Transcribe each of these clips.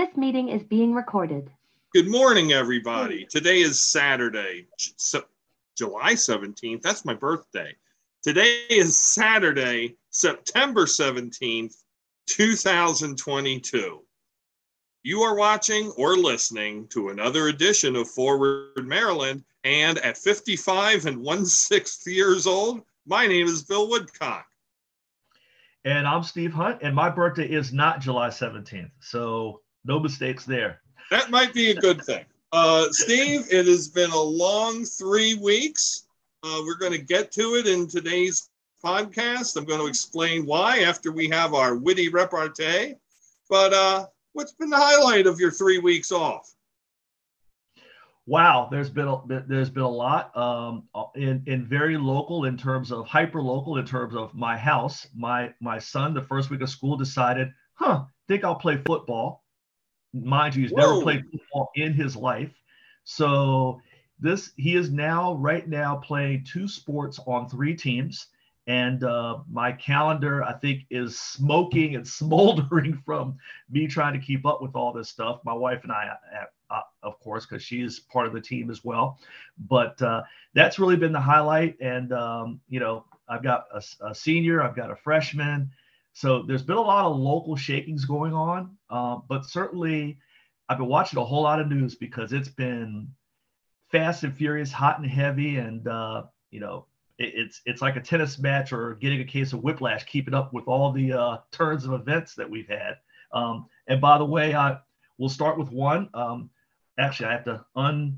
This meeting is being recorded. Good morning, everybody. Today is Saturday, so, July 17th. That's my birthday. Today is Saturday, September 17th, 2022. You are watching or listening to another edition of Forward Maryland. And at 55 and one sixth years old, my name is Bill Woodcock. And I'm Steve Hunt, and my birthday is not July 17th. So no mistakes there. That might be a good thing. Uh, Steve, it has been a long three weeks. Uh, we're going to get to it in today's podcast. I'm going to explain why after we have our witty repartee. But uh, what's been the highlight of your three weeks off? Wow, there's been a, there's been a lot um, in in very local in terms of hyper local in terms of my house. My my son the first week of school decided, huh, think I'll play football. Mind you, he's Whoa. never played football in his life. So this he is now right now playing two sports on three teams and uh, my calendar i think is smoking and smoldering from me trying to keep up with all this stuff my wife and i uh, uh of course because she is part of the team as well but uh, that's really been the highlight and um, you know i've got a, a, senior i've got a freshman so there's been a lot of local shakings going on, uh, but certainly I've been watching a whole lot of news because it's been fast and furious, hot and heavy, and uh, you know it, it's it's like a tennis match or getting a case of whiplash, keeping up with all the uh, turns of events that we've had. Um, and by the way, I we'll start with one. Um, actually, I have to un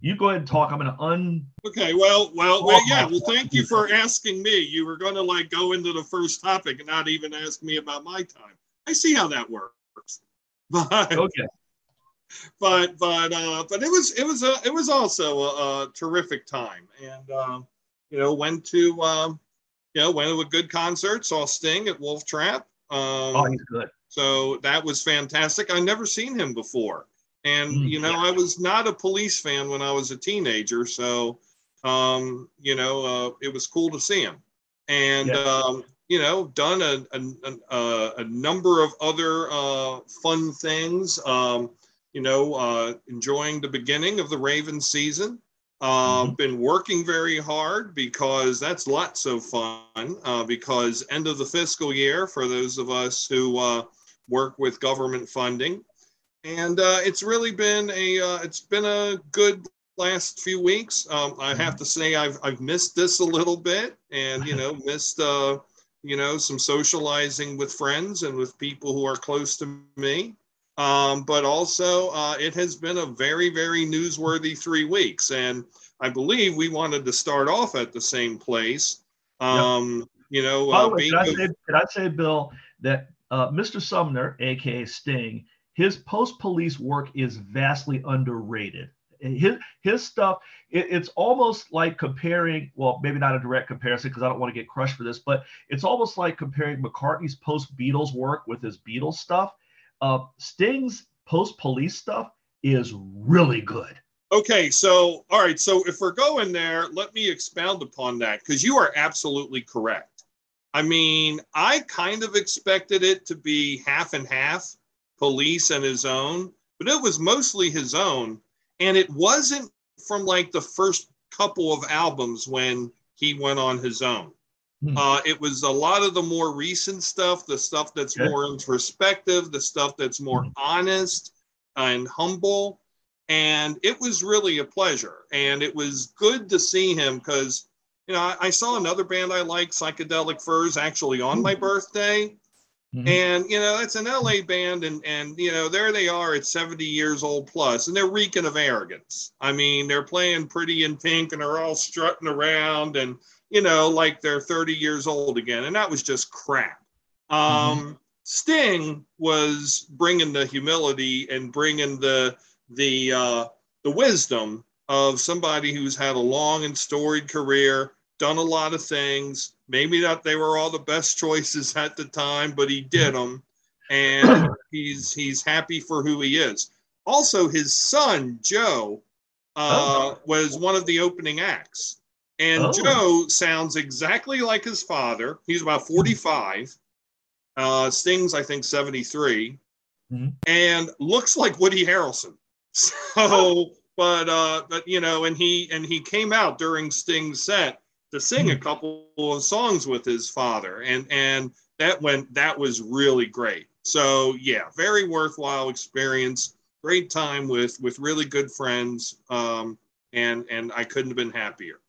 you go ahead and talk. I'm going to un. Okay. Well, well, well, yeah. Well, thank you for asking me. You were going to like go into the first topic and not even ask me about my time. I see how that works. But okay. But but uh, but it was it was a it was also a, a terrific time, and um, you know went to um, you know went to a good concert, saw Sting at Wolf Trap. Um, oh, he's good. So that was fantastic. I never seen him before. And, mm, you know, I was not a police fan when I was a teenager. So, um, you know, uh, it was cool to see him. And, yeah. um, you know, done a, a, a, a number of other uh, fun things. Um, you know, uh, enjoying the beginning of the Ravens season. Uh, mm-hmm. Been working very hard because that's lots of fun. Uh, because end of the fiscal year for those of us who uh, work with government funding, and uh, it's really been a uh, it's been a good last few weeks. Um, I have to say I've I've missed this a little bit, and you know missed uh, you know some socializing with friends and with people who are close to me. Um, but also, uh, it has been a very very newsworthy three weeks, and I believe we wanted to start off at the same place. Um, yep. You know, uh, way, I say, could I say, Bill, that uh, Mr. Sumner, aka Sting, his post police work is vastly underrated. His his stuff, it, it's almost like comparing, well, maybe not a direct comparison because I don't want to get crushed for this, but it's almost like comparing McCartney's post Beatles work with his Beatles stuff. Uh, Sting's post police stuff is really good. Okay, so all right, so if we're going there, let me expound upon that because you are absolutely correct. I mean, I kind of expected it to be half and half police and his own, but it was mostly his own. And it wasn't from like the first couple of albums when he went on his own. Hmm. Uh, it was a lot of the more recent stuff, the stuff that's more introspective, the stuff that's more hmm. honest and humble. And it was really a pleasure. And it was good to see him because, you know, I, I, saw another band I like, Psychedelic Furs, actually on my hmm. birthday. Mm-hmm. And you know, it's an LA band, and and you know, there they are at 70 years old plus, and they're reeking of arrogance. I mean, they're playing pretty in pink and they're all strutting around and you know, like they're 30 years old again. And that was just crap. Um, mm-hmm. Sting was bringing the humility and bringing the the uh, the wisdom of somebody who's had a long and storied career, done a lot of things, maybe not they were all the best choices at the time, but he did them, and he's he's happy for who he is. Also, his son Joe uh, oh. was one of the opening acts, and oh. Joe sounds exactly like his father. He's about forty-five. Uh, Sting's, I think, seventy-three. mm-hmm. and looks like Woody Harrelson. So, but uh, but you know, and he and he came out during Sting's set to sing a mm-hmm. couple of songs with his father, and and that went that was really great. So yeah, very worthwhile experience. Great time with with really good friends, um, and and I couldn't have been happier.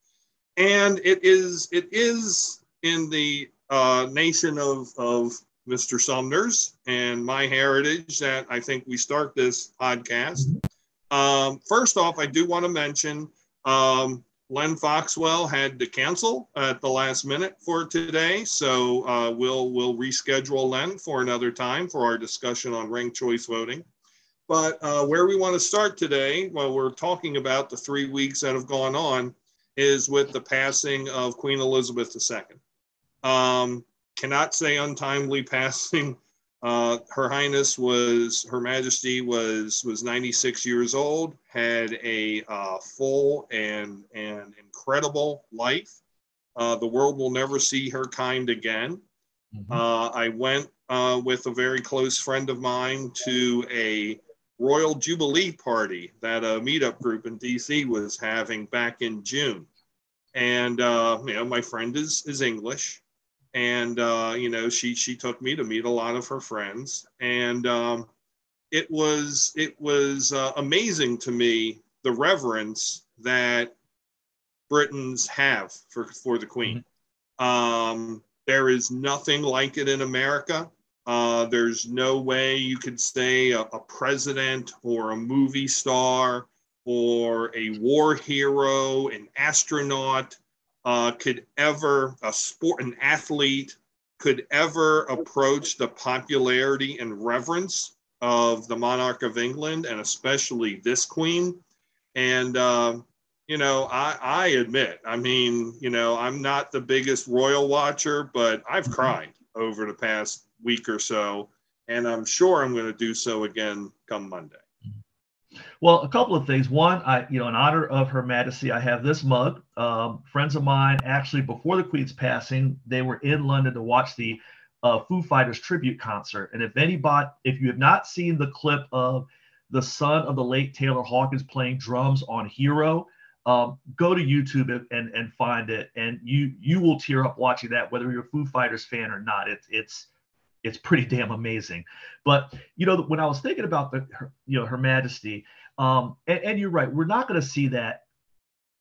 And it is it is in the uh, nation of of Mr. Sumner's and my heritage that I think we start this podcast. Mm-hmm. Um, first off, I do want to mention um, Len Foxwell had to cancel at the last minute for today, so uh, we'll we'll reschedule Len for another time for our discussion on ranked choice voting. But uh, where we want to start today, while we're talking about the three weeks that have gone on, is with the passing of Queen Elizabeth II. Um, cannot say untimely passing uh, Her Highness was, Her Majesty was was 96 years old, had a uh, full and and incredible life. Uh, the world will never see her kind again. Mm-hmm. Uh, I went uh, with a very close friend of mine to a Royal Jubilee party that a meetup group in DC was having back in June. And uh, you know, my friend is is English, and uh, you know she she took me to meet a lot of her friends. And um, it was it was uh, amazing to me the reverence that britons have for for the queen. Mm-hmm. um, there is nothing like it in america. Uh, there's no way you could say a, a president or a movie star or a war hero an astronaut uh, could ever, a sport, an athlete could ever approach the popularity and reverence of the monarch of England and especially this queen. And, uh, you know, I, I admit, I mean, you know, I'm not the biggest royal watcher, but I've mm-hmm. cried over the past week or so. And I'm sure I'm going to do so again come Monday. Well, a couple of things. One, I, you know, in honor of Her Majesty, I have this mug. Um, friends of mine, actually, before the Queen's passing, they were in London to watch the uh, Foo Fighters tribute concert. And if anybody, if you have not seen the clip of the son of the late Taylor Hawkins playing drums on Hero, um, go to YouTube and, and, find it, and you you will tear up watching that, whether you're a Foo Fighters fan or not. It's it's it's pretty damn amazing. But you know, when I was thinking about the her, you know Her Majesty, um, and, and you're right, we're not going to see that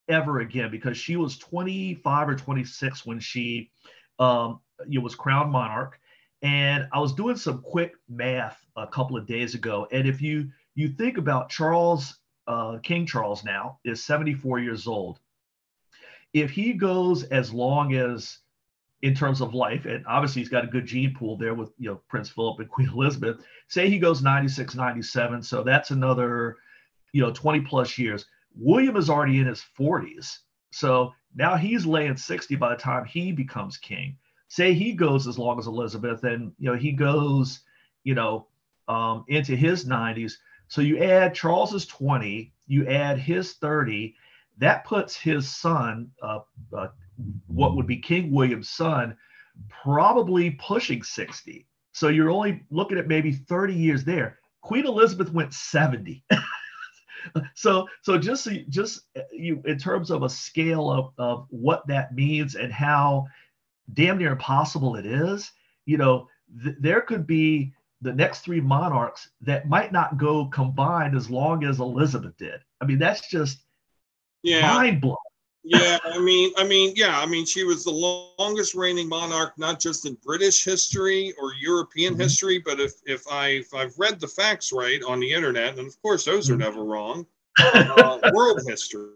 ever again because she was 25 or 26 when she um, was crowned monarch. And I was doing some quick math a couple of days ago, and if you you think about Charles, uh, King Charles now is 74 years old. If he goes as long as in terms of life, and obviously he's got a good gene pool there with you know Prince Philip and Queen Elizabeth. Say he goes 96, 97, so that's another you know 20 plus years. William is already in his 40s, so now he's laying 60 by the time he becomes king. Say he goes as long as Elizabeth, and you know he goes, you know, um, into his 90s. So you add Charles's 20, you add his 30, that puts his son, uh, uh, what would be King William's son, probably pushing 60. So you're only looking at maybe 30 years there. Queen Elizabeth went 70. so so just just uh, you in terms of a scale of, of what that means and how damn near impossible it is, you know, th- there could be the next three monarchs that might not go combined as long as Elizabeth did. I mean, that's just yeah. mind blowing yeah, I mean, I mean, yeah, I mean, she was the longest reigning monarch, not just in British history or European mm-hmm. history, but if if I if I've read the facts right on the internet, and of course those are mm-hmm. never wrong, uh, world history.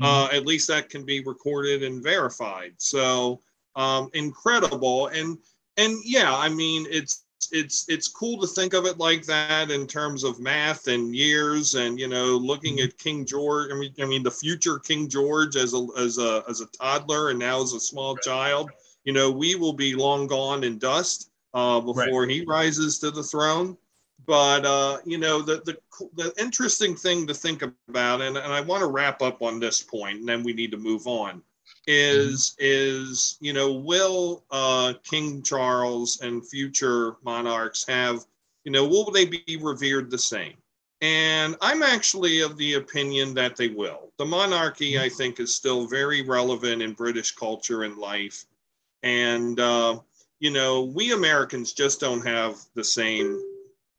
Mm-hmm. Uh, at least that can be recorded and verified. So um, incredible, and and yeah, I mean, it's it's it's cool to think of it like that in terms of math and years and you know looking mm-hmm. at King George I mean I mean the future King George as a as a as a toddler and now as a small child you know we will be long gone in dust uh, before right. he rises to the throne but uh, you know the, the the interesting thing to think about and, and I want to wrap up on this point and then we need to move on is is you know will uh, King Charles and future monarchs have You know, will they be revered the same? And I'm actually of the opinion that they will. The monarchy, I think, is still very relevant in British culture and life. And, uh, you know, we Americans just don't have the same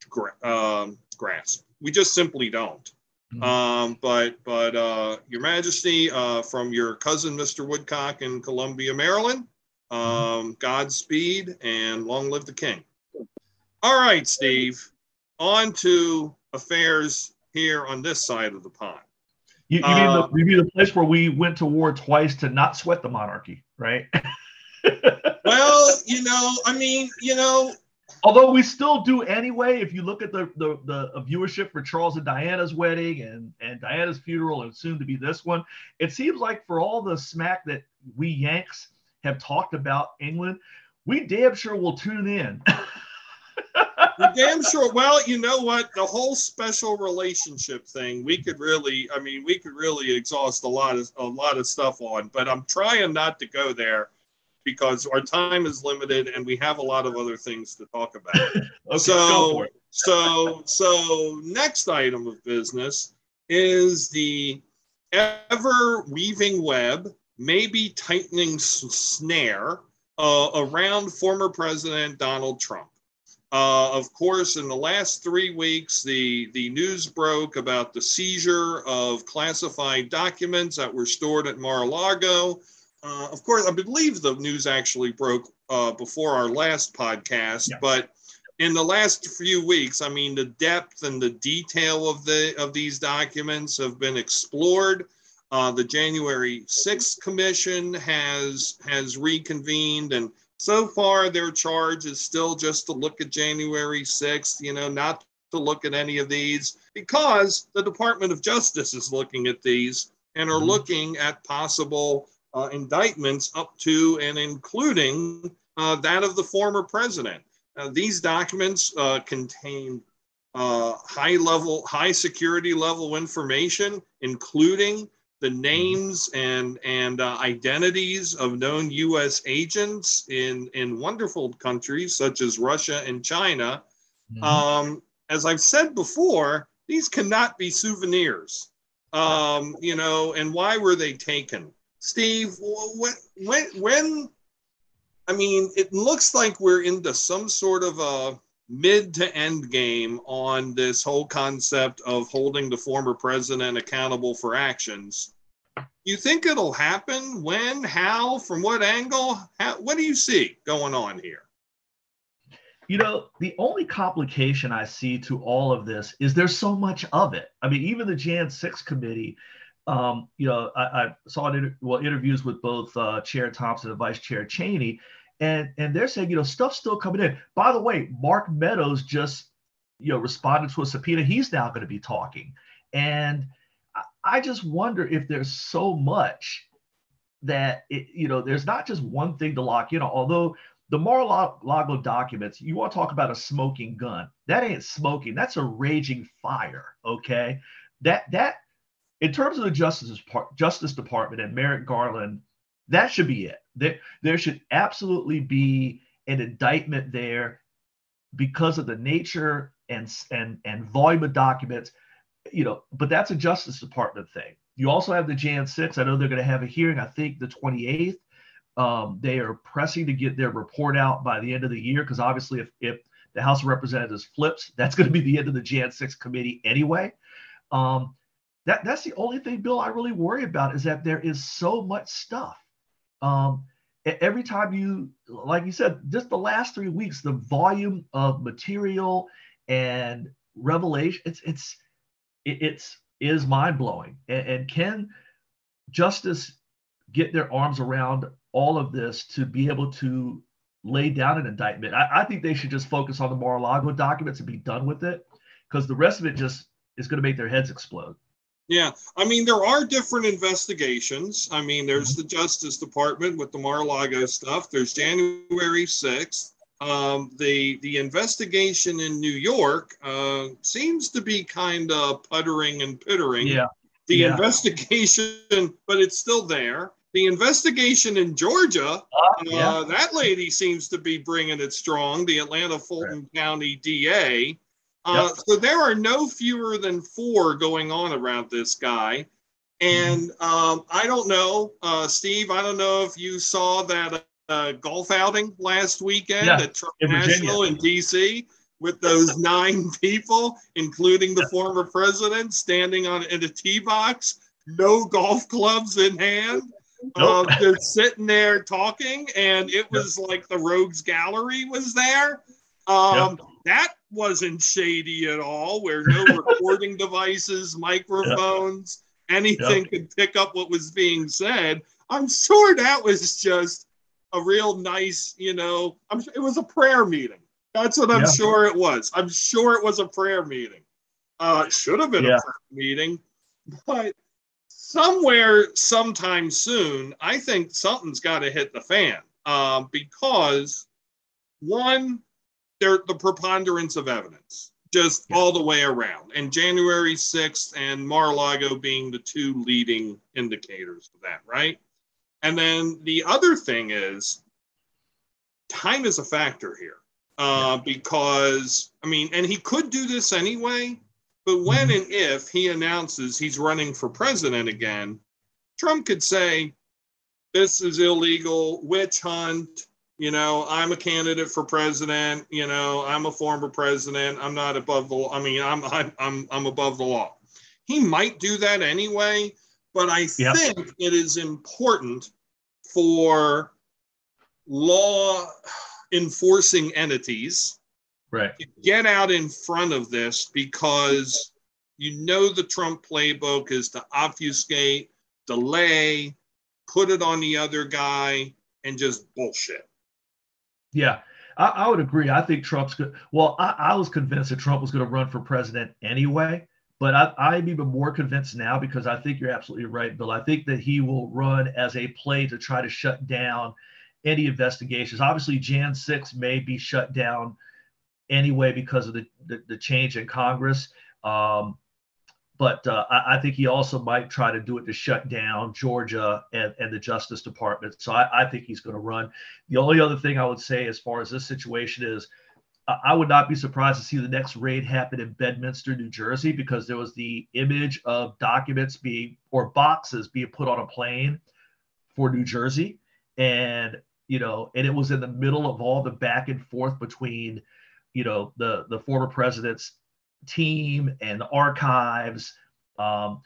gra- uh, grasp. We just simply don't. Mm-hmm. Um, but, but, uh, Your Majesty, uh, from your cousin, Mr. Woodcock in Columbia, Maryland, mm-hmm. um, Godspeed and long live the king. All right, Steve, on to affairs here on this side of the pond. You, you, mean the, uh, you mean the place where we went to war twice to not sweat the monarchy, right? well, you know, I mean, you know, although we still do anyway. If you look at the the, the viewership for Charles and Diana's wedding and and Diana's funeral and soon to be this one, it seems like for all the smack that we Yanks have talked about England, we damn sure will tune in. You're damn sure. Well, you know what? The whole special relationship thing, we could really, I mean, we could really exhaust a lot of a lot of stuff on. But I'm trying not to go there because our time is limited and we have a lot of other things to talk about. okay, so, so, so next item of business is the ever weaving web, maybe tightening snare uh, around former President Donald Trump. Uh, of course, in the last three weeks, the, the news broke about the seizure of classified documents that were stored at Mar a Lago. Uh, of course, I believe the news actually broke uh, before our last podcast, yeah. but in the last few weeks, I mean, the depth and the detail of the of these documents have been explored. Uh, the January 6th commission has has reconvened and so far, their charge is still just to look at January 6th, you know, not to look at any of these because the Department of Justice is looking at these and are mm-hmm. looking at possible uh, indictments up to and including uh, that of the former president. These documents uh, contain uh, high level, high security level information, including the names and and uh, identities of known U.S. agents in in wonderful countries such as Russia and China. Mm-hmm. Um, as I've said before, these cannot be souvenirs. Um, you know, and why were they taken, Steve? When when when? I mean, it looks like we're into some sort of a mid to end game on this whole concept of holding the former president accountable for actions you think it'll happen? When? How? From what angle? How, what do you see going on here? You know, the only complication I see to all of this is there's so much of it. I mean, even the Jan 6 committee, um, you know, I, I saw inter- well, interviews with both uh, Chair Thompson and Vice Chair Cheney, and and they're saying, you know, stuff's still coming in. By the way, Mark Meadows just, you know, responded to a subpoena. He's now going to be talking, and I just wonder if there's so much that it, you know, there's not just one thing to lock in. Although the Mar-a-Lago documents, you want to talk about a smoking gun? That ain't smoking. That's a raging fire. Okay, that that in terms of the Justice Justice Department and Merrick Garland, that should be it. There, there should absolutely be an indictment there because of the nature and and and volume of documents you know, but that's a Justice Department thing. You also have the Jan 6. I know they're going to have a hearing, I think the 28th. Um, they are pressing to get their report out by the end of the year because obviously, if, if the House of Representatives flips, that's going to be the end of the Jan 6 committee anyway. Um, that, that's the only thing, Bill, I really worry about is that there is so much stuff. Um, every time you, like you said, just the last three weeks, the volume of material and revelation, it's, it's, it's, is mind blowing. And, and can justice get their arms around all of this to be able to lay down an indictment? I, I think they should just focus on the Mar-a-Lago documents and be done with it, because the rest of it just is going to make their heads explode. Yeah, I mean there are different investigations. I mean, there's mm-hmm. the Justice Department with the Mar-a-Lago stuff. There's January sixth um, the the investigation in New York uh, seems to be kind of puttering and pittering. Yeah. The yeah. investigation, but it's still there. the investigation in Georgia, Uh, uh, that lady seems to be bringing it strong. The Atlanta Fulton County DA. Uh, So there are no fewer than four going on around this guy. And um, I don't know, uh, Steve. I don't know if you saw that uh, golf outing last weekend Yeah, at Trump in National in DC with those nine people, including the former president, standing on in a tee box, no golf clubs in hand. Nope. Uh, they're sitting there talking, and it was like the Rogues Gallery was there. Um, That wasn't shady at all, where no recording devices, microphones, anything could pick up what was being said. I'm sure that was just a real nice, you know, I'm, it was a prayer meeting. That's what I'm Yeah. sure it was. I'm sure it was a prayer meeting. Uh, it should have been Yeah. a prayer meeting, but somewhere, sometime soon, I think something's got to hit the fan um, because one, there the preponderance of evidence just Yeah. all the way around, and January 6th and Mar-a-Lago being the two leading indicators of that, right? And then the other thing is time is a factor here uh, because I mean, and he could do this anyway, but when and if he announces he's running for president again, Trump could say, This is illegal, witch hunt. You know, I'm a candidate for president. You know, I'm a former president. I'm not above the law. I mean, I'm, I'm, I'm, I'm above the law. He might do that anyway, but I Yeah. think it is important for law enforcing entities Right. to get out in front of this because you know the Trump playbook is to obfuscate, delay, put it on the other guy, and just bullshit. Yeah, I, I would agree. I think Trump's good. Well, I, I was convinced that Trump was going to run for president anyway, but I, I'm even more convinced now because I think you're absolutely right, Bill. I think that he will run as a play to try to shut down any investigations. Obviously, Jan 6 may be shut down anyway because of the, the, the change in Congress. Um, but uh, I, I think he also might try to do it to shut down Georgia and, and the Justice Department. So I, I think he's going to run. The only other thing I would say as far as this situation is, I I would not be surprised to see the next raid happen in Bedminster, New Jersey, because there was the image of documents being or boxes being put on a plane for New Jersey, and you know, and it was in the middle of all the back and forth between, you know, the the former president's team and the archives. Um,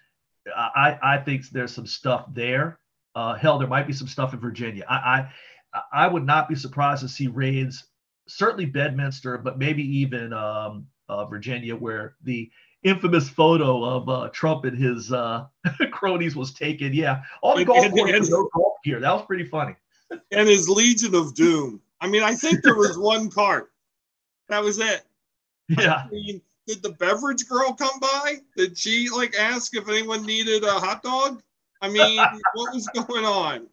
I I think there's some stuff there. Uh, hell, there might be some stuff in Virginia. I, I I would not be surprised to see raids, certainly Bedminster, but maybe even um, uh, Virginia, where the infamous photo of uh, Trump and his uh, cronies was taken. Yeah, all the golf and- courses no golf gear. That was pretty funny. And his Legion of Doom. I mean, I think there was one cart. That was it. Yeah, I mean, did the beverage girl come by? Did she like ask if anyone needed a hot dog? I mean, what was going on?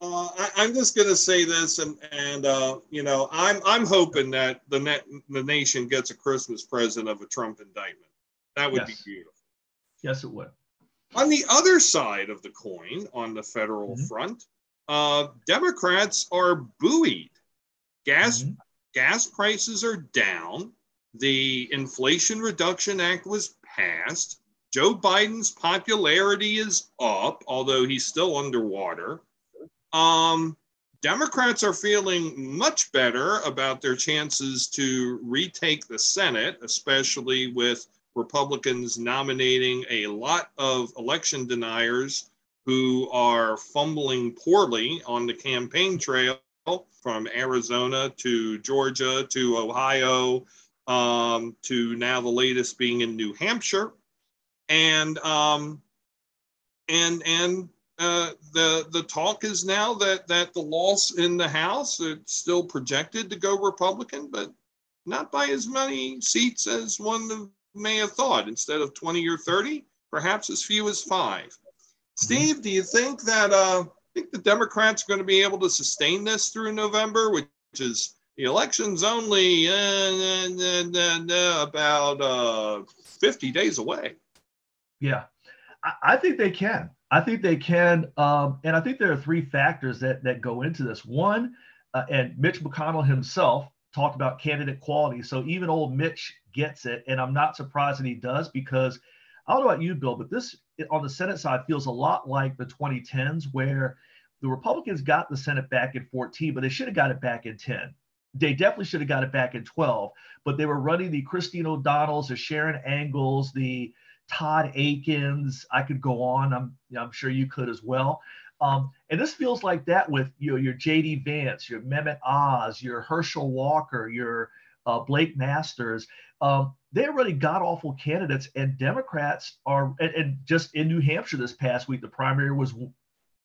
Uh, I, I'm just gonna say this, and and uh, you know, I'm I'm hoping that the net the nation gets a Christmas present of a Trump indictment. That would Yes. be beautiful. yes, it would. On the other side of the coin, on the federal Mhm. front, uh, Democrats are buoyed. Gas Mhm. gas prices are down. The Inflation Reduction Act was passed. Joe Biden's popularity is up, although he's still underwater. Um, Democrats are feeling much better about their chances to retake the Senate, especially with Republicans nominating a lot of election deniers who are fumbling poorly on the campaign trail from Arizona to Georgia to Ohio um, to now the latest being in New Hampshire, and um, and and uh, the the talk is now that that the loss in the House it's still projected to go Republican, but not by as many seats as one may have thought. Instead of twenty or thirty, perhaps as few as five. Steve, do you think that uh, think the Democrats are going to be able to sustain this through November, which is the election's only uh, uh, uh, uh, uh, about uh, 50 days away. Yeah, I, I think they can. I think they can, um, and I think there are three factors that that go into this. One, and Mitch McConnell himself talked about candidate quality. So even old Mitch gets it, and I'm not surprised that he does because I don't know about you, Bill, but this on the Senate side feels a lot like the 2010s where the Republicans got the Senate back in 14, but they should have got it back in 10. They definitely should have got it back in 12, but they were running the Christine O'Donnells, the Sharon Angles, the Todd Akins. I could go on. I'm, I'm sure you could as well. Um, and this feels like that with you know, your J.D. Vance, your Mehmet Oz, your Herschel Walker, your uh, Blake Masters. Um, they already got awful candidates, and Democrats are, and, and, just in New Hampshire this past week, the primary was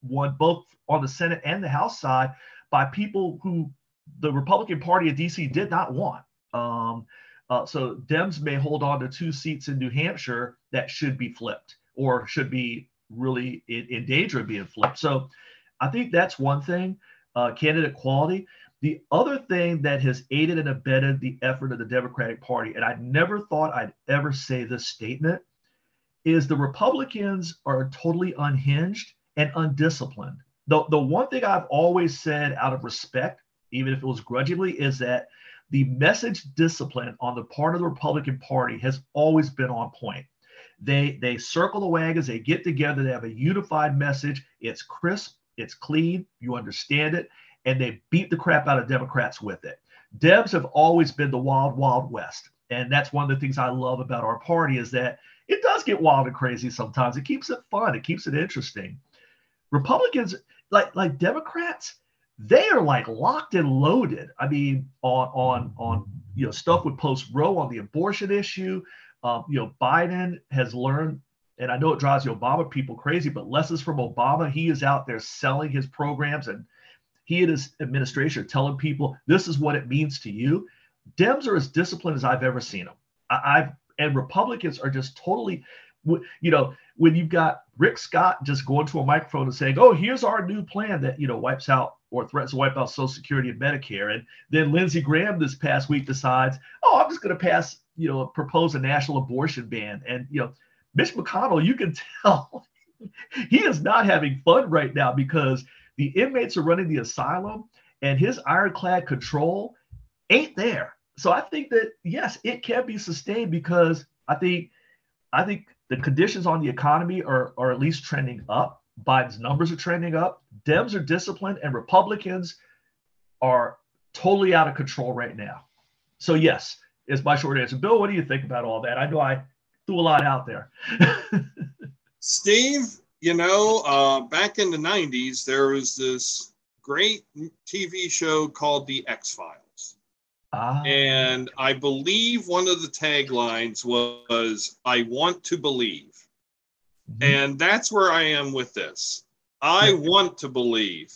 won both on the Senate and the House side by people who the Republican Party of DC did not want. Um, uh, so Dems may hold on to two seats in New Hampshire that should be flipped or should be really in, in danger of being flipped. So I think that's one thing, uh, candidate quality. The other thing that has aided and abetted the effort of the Democratic Party, and I never thought I'd ever say this statement, is the Republicans are totally unhinged and undisciplined. The, the one thing I've always said out of respect, even if it was grudgingly, is that the message discipline on the part of the Republican Party has always been on point. They they circle the wagons, they get together, they have a unified message. It's crisp, it's clean, you understand it, and they beat the crap out of Democrats with it. Debs have always been the wild, wild west. And that's one of the things I love about our party is that it does get wild and crazy sometimes. It keeps it fun, it keeps it interesting. Republicans, like like Democrats, they are like locked and loaded. I mean, on on on you know stuff with post Roe on the abortion issue. Um, you know, Biden has learned, and I know it drives the Obama people crazy, but lessons from Obama. He is out there selling his programs, and he and his administration are telling people this is what it means to you. Dems are as disciplined as I've ever seen them. I, I've and Republicans are just totally you know, when you've got Rick Scott just going to a microphone and saying, "Oh, here's our new plan that you know wipes out or threatens to wipe out Social Security and Medicare," and then Lindsey Graham this past week decides, "Oh, I'm just going to pass, you know, propose a national abortion ban," and you know, Mitch McConnell, you can tell he is not having fun right now because the inmates are running the asylum, and his ironclad control ain't there. So I think that yes, it can be sustained because I think I think the conditions on the economy are, are at least trending up. Biden's numbers are trending up. Dems are disciplined, and Republicans are totally out of control right now. So, yes, is my short answer. Bill, what do you think about all that? I know I threw a lot out there. Steve, you know, uh, back in the 90s, there was this great TV show called The X Files. Ah. And I believe one of the taglines was, I want to believe. Mm-hmm. And that's where I am with this. I want to believe.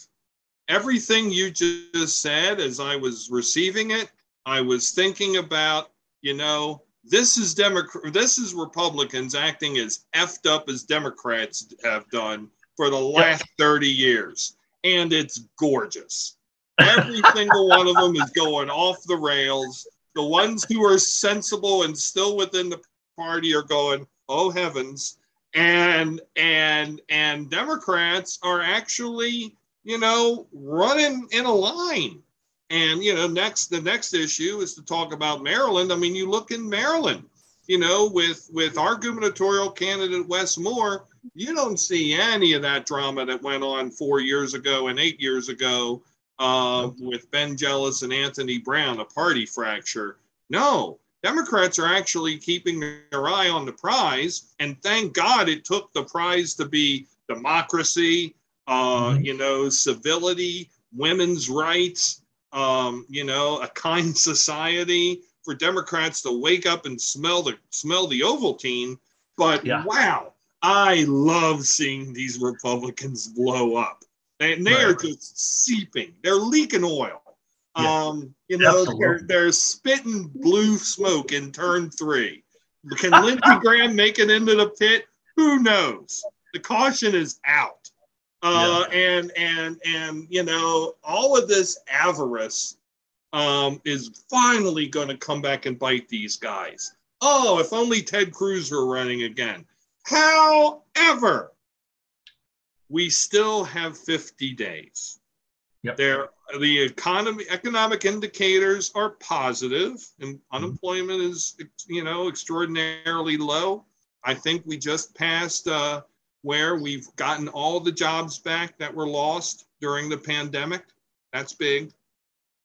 Everything you just said as I was receiving it, I was thinking about, you know, this is Democrat this is Republicans acting as effed up as Democrats have done for the last 30 years. And it's gorgeous. Every single one of them is going off the rails. The ones who are sensible and still within the party are going, "Oh heavens!" And and and Democrats are actually, you know, running in a line. And you know, next the next issue is to talk about Maryland. I mean, you look in Maryland, you know, with with our gubernatorial candidate Wes Moore, you don't see any of that drama that went on four years ago and eight years ago uh, with Ben Jealous and Anthony Brown, a party fracture. No, Democrats are actually keeping their eye on the prize, and thank God it took the prize to be democracy, uh, mm-hmm. you know, civility, women's rights, um, you know, a kind society for Democrats to wake up and smell the smell the Ovaltine. But yeah. wow, I love seeing these Republicans blow up. And they right. are just seeping. They're leaking oil. Um, you know, they're, they're spitting blue smoke in turn three. Can Lindsey Graham make it into the pit? Who knows? The caution is out. Uh, yeah. and and and you know, all of this avarice um, is finally going to come back and bite these guys. Oh, if only Ted Cruz were running again. However, we still have 50 days. Yep. There, the economy, economic indicators are positive, and unemployment is, you know, extraordinarily low. I think we just passed uh, where we've gotten all the jobs back that were lost during the pandemic. That's big,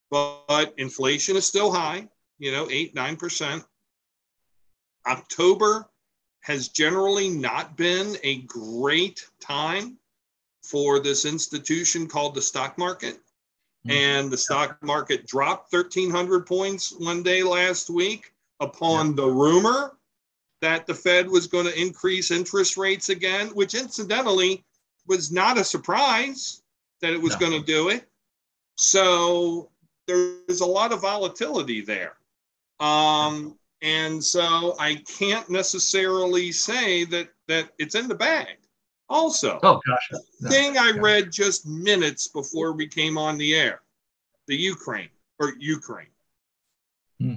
but, but inflation is still high. You know, eight nine percent. October has generally not been a great time for this institution called the stock market. Mm-hmm. And the stock market dropped 1,300 points one day last week upon yeah. the rumor that the Fed was going to increase interest rates again, which incidentally was not a surprise that it was no. going to do it. So there's a lot of volatility there. Um, and so I can't necessarily say that that it's in the bag. Also, oh gosh, no, thing I read just minutes before we came on the air, the Ukraine or Ukraine. Hmm.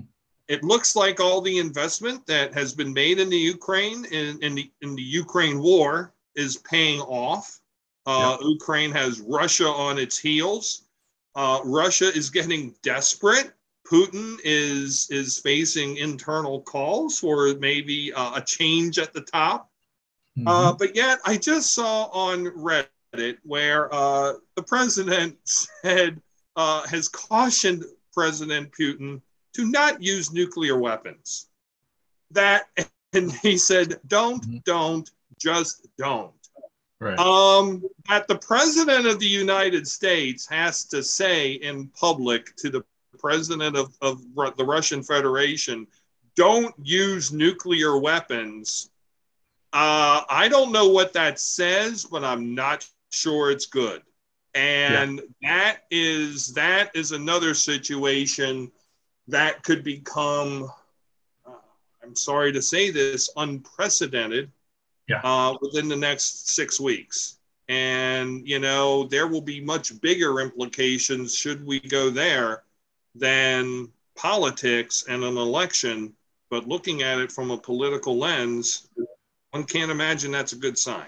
It looks like all the investment that has been made in the Ukraine in, in the in the Ukraine war is paying off. Uh, yep. Ukraine has Russia on its heels. Uh, Russia is getting desperate. Putin is is facing internal calls for maybe uh, a change at the top. Mm-hmm. Uh, but yet, I just saw on Reddit where uh, the president said uh, has cautioned President Putin to not use nuclear weapons. That and he said, "Don't, mm-hmm. don't, just don't." Right. Um, that the president of the United States has to say in public to the president of, of the Russian Federation, "Don't use nuclear weapons." Uh, I don't know what that says, but I'm not sure it's good. And yeah. that is that is another situation that could become, uh, I'm sorry to say this, unprecedented yeah. uh, within the next six weeks. And, you know, there will be much bigger implications should we go there than politics and an election. But looking at it from a political lens, one can't imagine that's a good sign.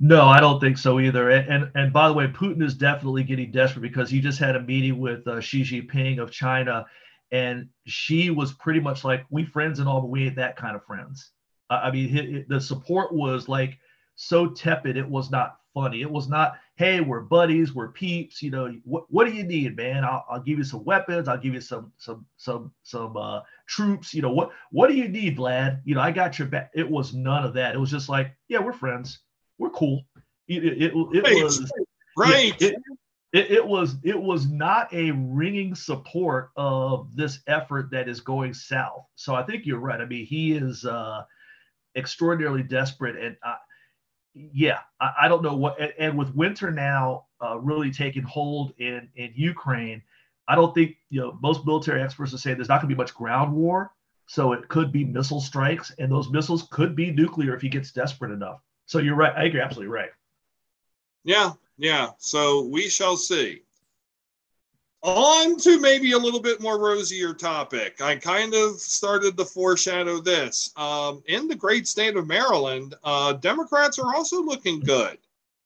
No, I don't think so either. And, and, and by the way, Putin is definitely getting desperate because he just had a meeting with uh, Xi Jinping of China, and Xi was pretty much like, "We friends and all, but we ain't that kind of friends." Uh, I mean, it, it, the support was like so tepid; it was not funny. It was not, "Hey, we're buddies, we're peeps." You know, what what do you need, man? I'll, I'll give you some weapons. I'll give you some some some some uh, troops. You know, what what do you need, lad? You know, I got your back. It was none of that. It was just like, "Yeah, we're friends." we're cool. It, it, it, right. was right. It, it, it, was it was not a ringing support of this effort that is going south. So I think you're right. I mean, he is uh, extraordinarily desperate, and uh, yeah, I, I, don't know what. And, and with winter now uh, really taking hold in in Ukraine, I don't think you know most military experts are saying there's not going to be much ground war. So it could be missile strikes, and those missiles could be nuclear if he gets desperate enough. So you're right. I agree. Absolutely right. Yeah. Yeah. So we shall see. On to maybe a little bit more rosier topic. I kind of started to foreshadow this. Um, in the great state of Maryland, uh, Democrats are also looking good.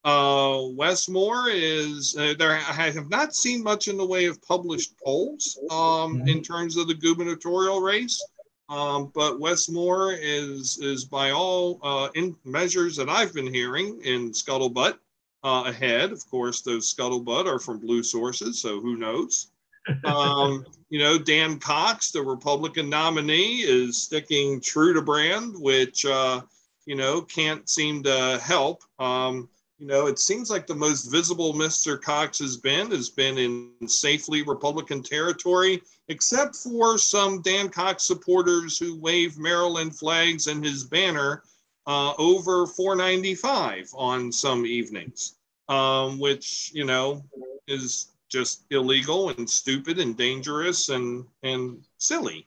Uh, Wes Moore is uh, there. I have not seen much in the way of published polls um, mm-hmm. in terms of the gubernatorial race. Um, but Wes Moore is is by all uh, in measures that I've been hearing in scuttlebutt uh, ahead. Of course, those scuttlebutt are from blue sources, so who knows? Um, you know, Dan Cox, the Republican nominee, is sticking true to brand, which uh, you know can't seem to help. Um, you know, it seems like the most visible Mr. Cox has been has been in safely Republican territory, except for some Dan Cox supporters who wave Maryland flags and his banner uh, over 495 on some evenings, um, which you know is just illegal and stupid and dangerous and and silly.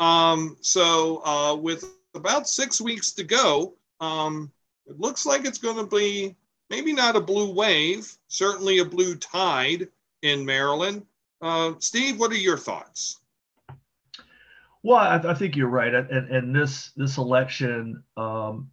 Um, so uh, with about six weeks to go, um, it looks like it's going to be maybe not a blue wave, certainly a blue tide in Maryland. Uh, Steve, what are your thoughts? Well, I, I think you're right, and, and this this election, um,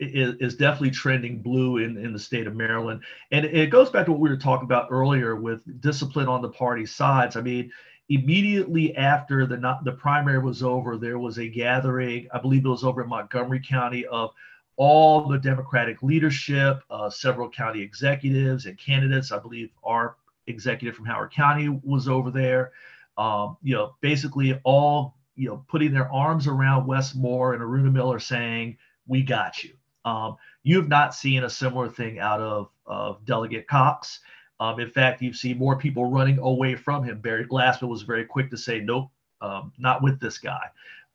is, is definitely trending blue in, in the state of Maryland. And it goes back to what we were talking about earlier with discipline on the party sides. I mean, immediately after the not, the primary was over, there was a gathering, I believe it was over in Montgomery County, of all the Democratic leadership, uh, several county executives and candidates. I believe our executive from Howard County was over there. Um, you know, basically all you know putting their arms around Wes Moore and Aruna Miller, saying, "We got you." Um, you've not seen a similar thing out of, of Delegate Cox. Um, in fact, you've seen more people running away from him. Barry Glassman was very quick to say, nope, um, not with this guy.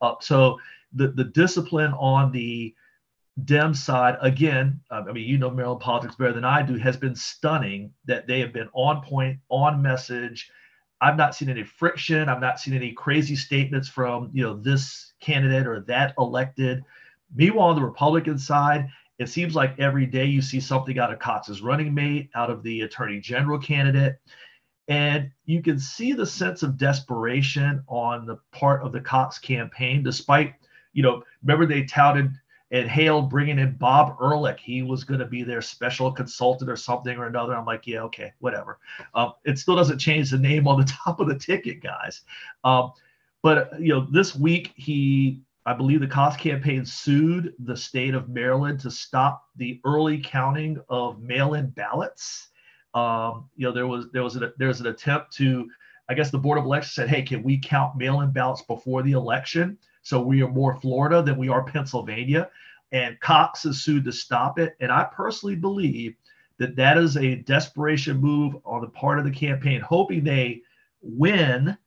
Uh, so the, the discipline on the Dem side, again, uh, I mean, you know Maryland politics better than I do, has been stunning that they have been on point, on message. I've not seen any friction. I've not seen any crazy statements from, you know, this candidate or that elected. Meanwhile, on the Republican side, it seems like every day you see something out of Cox's running mate, out of the attorney general candidate. And you can see the sense of desperation on the part of the Cox campaign, despite, you know, remember they touted and hailed bringing in Bob Ehrlich. He was going to be their special consultant or something or another. I'm like, yeah, okay, whatever. Um, it still doesn't change the name on the top of the ticket, guys. Um, but, you know, this week he I believe the Cox campaign sued the state of Maryland to stop the early counting of mail-in ballots. Um, you know, there was there was an, there was an attempt to, I guess the board of elections said, hey, can we count mail-in ballots before the election? So we are more Florida than we are Pennsylvania, and Cox has sued to stop it. And I personally believe that that is a desperation move on the part of the campaign, hoping they win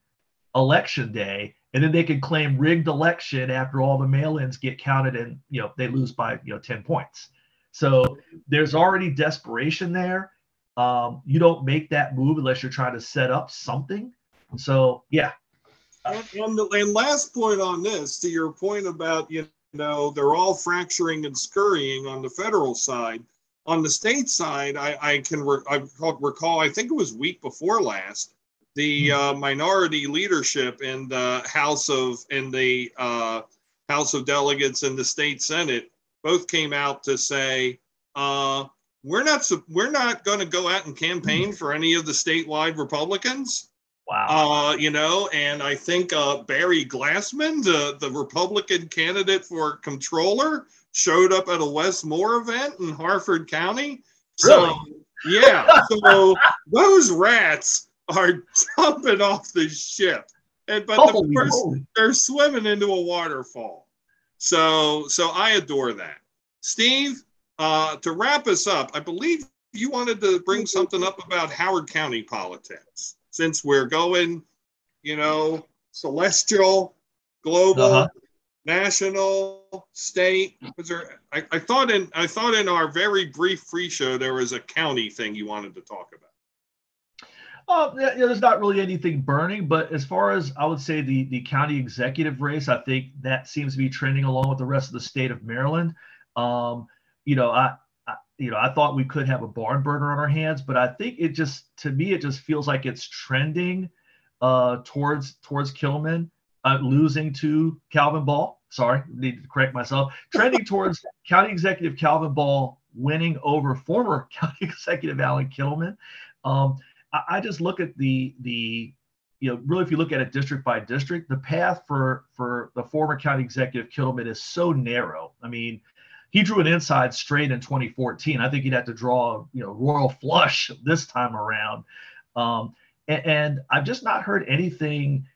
election day and then they can claim rigged election after all the mail-ins get counted and you know they lose by you know 10 points. So there's already desperation there. Um, you don't make that move unless you're trying to set up something. So yeah. And, the, and last point on this to your point about you know they're all fracturing and scurrying on the federal side. On the state side i, I can re- I recall i think it was week before last the hmm. uh, minority leadership in the House of in the uh, House of Delegates and the state Senate both came out to say uh, we're not we're not going to go out and campaign for any of the statewide Republicans. Wow. Uh, you know, and I think uh, Barry Glassman, the, the Republican candidate for controller, showed up at a Wes Moore event in Harford County. Really? So, yeah. so those rats are jumping off the ship. And but the first they're swimming into a waterfall. So so I adore that. Steve, uh, to wrap us up, I believe you wanted to bring something up about Howard County politics since we're going, you know, celestial, global, uh-huh. national, state. Was there? I, I thought in I thought in our very brief free show there was a county thing you wanted to talk about. Oh, yeah, there's not really anything burning, but as far as I would say the the county executive race, I think that seems to be trending along with the rest of the state of Maryland. Um, you know, I, I, you know I thought we could have a barn burner on our hands, but I think it just to me it just feels like it's trending uh, towards towards Kittleman uh, losing to Calvin Ball. Sorry, need to correct myself. Trending towards county executive Calvin Ball winning over former county executive Allan Kittleman. Um, I, just look at the the you know really if you look at it district by district, the path for for the former county executive Kittleman is so narrow. I mean, he drew an inside straight in 2014. I think he'd have to draw you know royal flush this time around. Um, and, and I've just not heard anything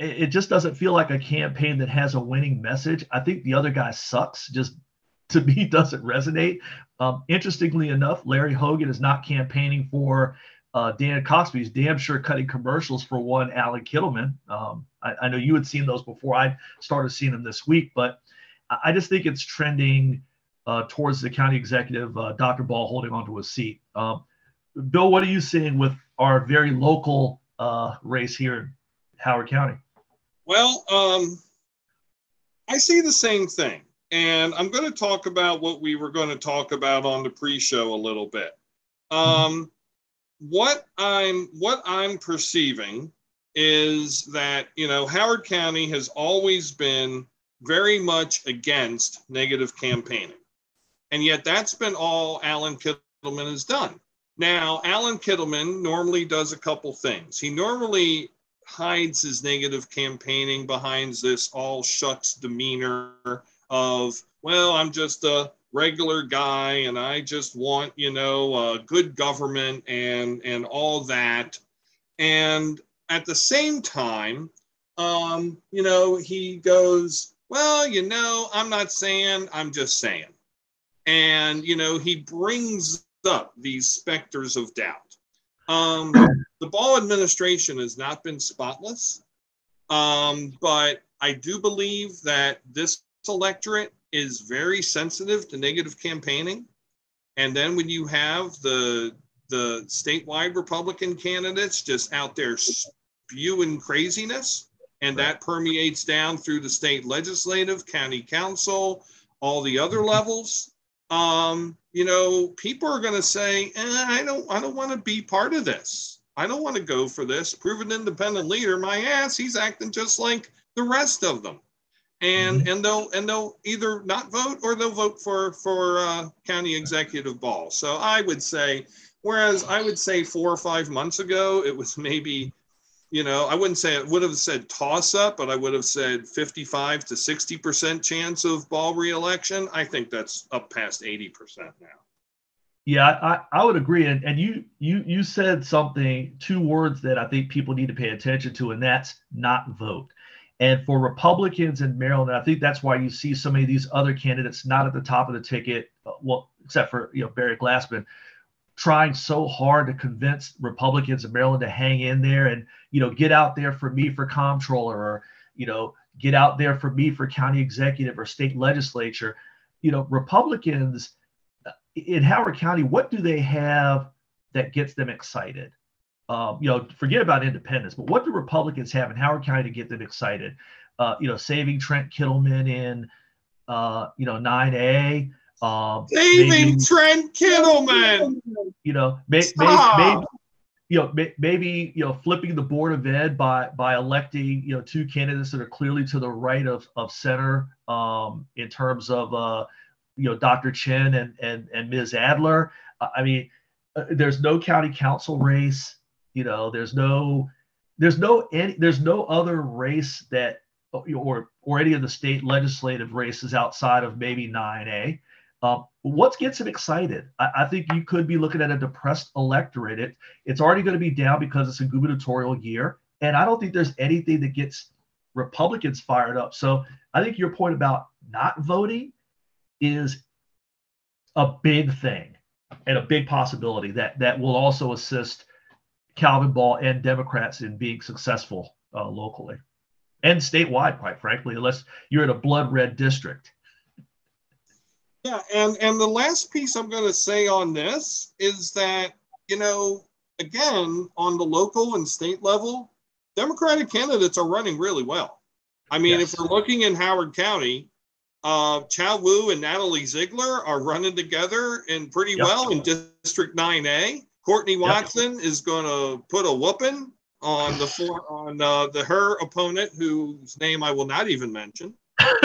it just doesn't feel like a campaign that has a winning message. I think the other guy sucks. Just to me doesn't resonate. Um, interestingly enough, Larry Hogan is not campaigning for uh, Dan Cox. He's damn sure cutting commercials for one Allan Kittleman. Um, I, I, know you had seen those before. I started seeing them this week, but I just think it's trending uh, towards the county executive, uh, Dr. Ball, holding onto his seat. Um, Bill, what are you seeing with our very local uh, race here in Howard County? Well, um, I see the same thing. And I'm going to talk about what we were going to talk about on the pre-show a little bit. Um, what I'm what I'm perceiving is that you know Howard County has always been very much against negative campaigning. And yet that's been all Allan Kittleman has done. Now, Allan Kittleman normally does a couple things. He normally hides his negative campaigning behind this all shucks demeanor of, well, I'm just a regular guy and I just want, you know, uh, good government and and all that. And at the same time, um, you know, he goes, well, you know, I'm not saying, I'm just saying. And, you know, he brings up these specters of doubt. Um, the Ball administration has not been spotless, um, but I do believe that this electorate is very sensitive to negative campaigning. And then when you have the the statewide Republican candidates just out there spewing craziness, and right. that permeates down through the state legislative, county council, all the other levels. Um, you know, people are going to say, eh, "I don't, I don't want to be part of this. I don't want to go for this. Proven independent leader, my ass. He's acting just like the rest of them." And mm-hmm. and they'll and they'll either not vote or they'll vote for for uh, county executive ball. So I would say, whereas I would say four or five months ago it was maybe, you know, I wouldn't say it would have said toss up, but I would have said fifty five to sixty percent chance of ball reelection. I think that's up past eighty percent now. Yeah, I, I would agree. And, and you you you said something, two words that I think people need to pay attention to, and that's not vote. And for Republicans in Maryland, I think that's why you see so many of these other candidates not at the top of the ticket, uh, well, except for you know Barry Glassman, trying so hard to convince Republicans in Maryland to hang in there and you know get out there for me for comptroller or you know get out there for me for county executive or state legislature. You know, Republicans uh, in Howard County, what do they have that gets them excited? Um, you know, forget about independence, but what do Republicans have in Howard County to get them excited? Uh, you know, saving Trent Kittleman in, uh, you know, 9A. Um, saving maybe, Trent Kittleman. You know, may, may, maybe, you know, may, maybe you know, flipping the board of ed by by electing you know two candidates that are clearly to the right of of center um, in terms of uh, you know Dr. Chen and and and Ms. Adler. I mean, uh, there's no county council race. You know, there's no there's no any there's no other race that or or any of the state legislative races outside of maybe 9A. Um, what gets him excited? I, I, think you could be looking at a depressed electorate. It, it's already going to be down because it's a gubernatorial year. And I don't think there's anything that gets Republicans fired up. So I think your point about not voting is a big thing and a big possibility that that will also assist Calvin Ball and Democrats in being successful uh, locally and statewide, quite frankly, unless you're in a blood red district. Yeah, and and the last piece I'm going to say on this is that you know again on the local and state level, Democratic candidates are running really well. I mean, yes. if we're looking in Howard County, uh, Chao Wu and Natalie Ziegler are running together and pretty yep. well in District 9A. Courtney Watson yep. is going to put a whooping on the four, on uh, the her opponent, whose name I will not even mention,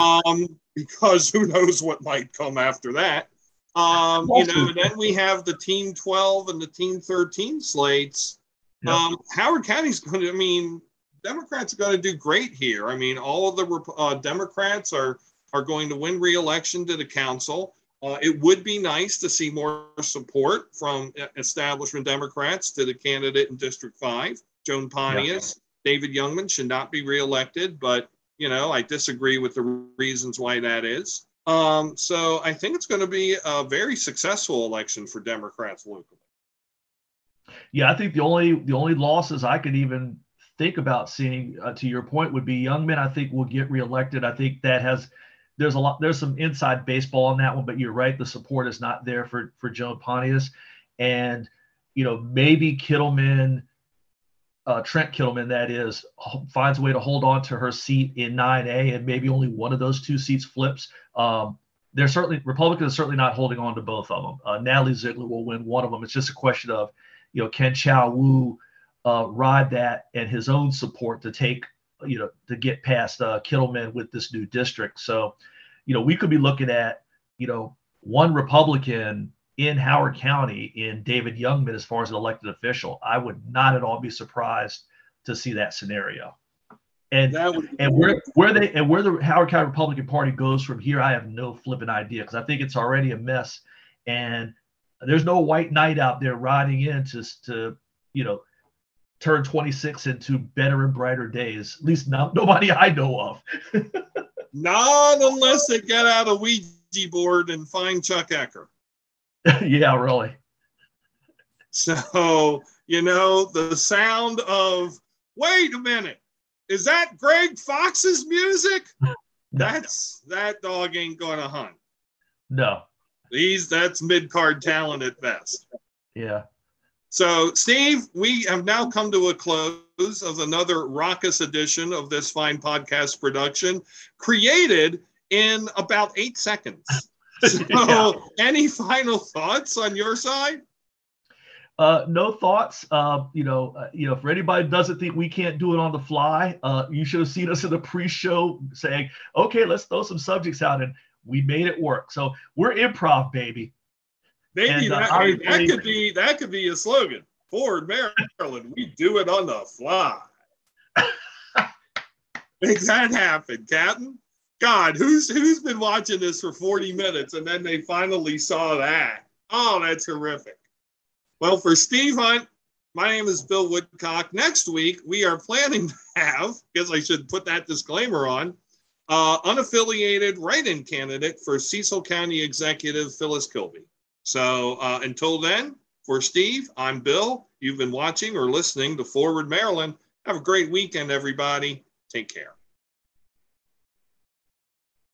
um, because who knows what might come after that. Um, you know, then we have the Team 12 and the Team 13 slates. Yep. Um, Howard County's going to, I mean, Democrats are going to do great here. I mean, all of the uh, Democrats are are going to win re-election to the council. Uh, it would be nice to see more support from establishment Democrats to the candidate in District 5, Joan Pontius. Yeah. David Yungmann should not be reelected, but, you know, I disagree with the reasons why that is. Um, so I think it's going to be a very successful election for Democrats locally. Yeah, I think the only the only losses I could even think about seeing, uh, to your point, would be Yungmann. I think will get reelected. I think that has there's a lot there's some inside baseball on that one, but you're right, the support is not there for for Joan Pontius. And you know, maybe Kittleman, uh, Trent Kittleman, that is, finds a way to hold on to her seat in 9A, and maybe only one of those two seats flips. Um, they're certainly Republicans are certainly not holding on to both of them. Uh, Natalie Ziegler will win one of them. It's just a question of, you know, can Chao Wu uh, ride that and his own support to take you know, to get past uh, Kittleman with this new district. So, you know, we could be looking at, you know, one Republican in Howard County in David Yungmann as far as an elected official. I would not at all be surprised to see that scenario. And and where where they and where the Howard County Republican Party goes from here, I have no flipping idea because I think it's already a mess. And there's no white knight out there riding in to, to you know turn 26 into better and brighter days. At least not nobody I know of. not unless they get out a Ouija board and find Chuck Ecker. yeah, really. So, you know, the sound of, wait a minute, is that Greg Fox's music? No. That's that dog ain't gonna hunt. No. He's that's mid card talent at best. Yeah. So, Steve, we have now come to a close of another raucous edition of this fine podcast production, created in about eight seconds. So, yeah. any final thoughts on your side? Uh, no thoughts. Uh, you know, uh, you know, for anybody doesn't think we can't do it on the fly, uh, you should have seen us in the pre-show saying, "Okay, let's throw some subjects out," and we made it work. So we're improv, baby. Maybe and, uh, that, could be that could be a slogan. Forward Maryland, we do it on the fly. Make that happen, Captain. God, who's who's been watching this for 40 minutes and then they finally saw that? Oh, that's horrific. Well, for Steve Hunt, my name is Bill Woodcock. Next week, we are planning to have, because I should put that disclaimer on, uh, unaffiliated write in candidate for Cecil County Executive Phyllis Kilby. So uh, until then, for Steve, I'm Bill. You've been watching or listening to Forward Maryland. Have a great weekend, everybody. Take care.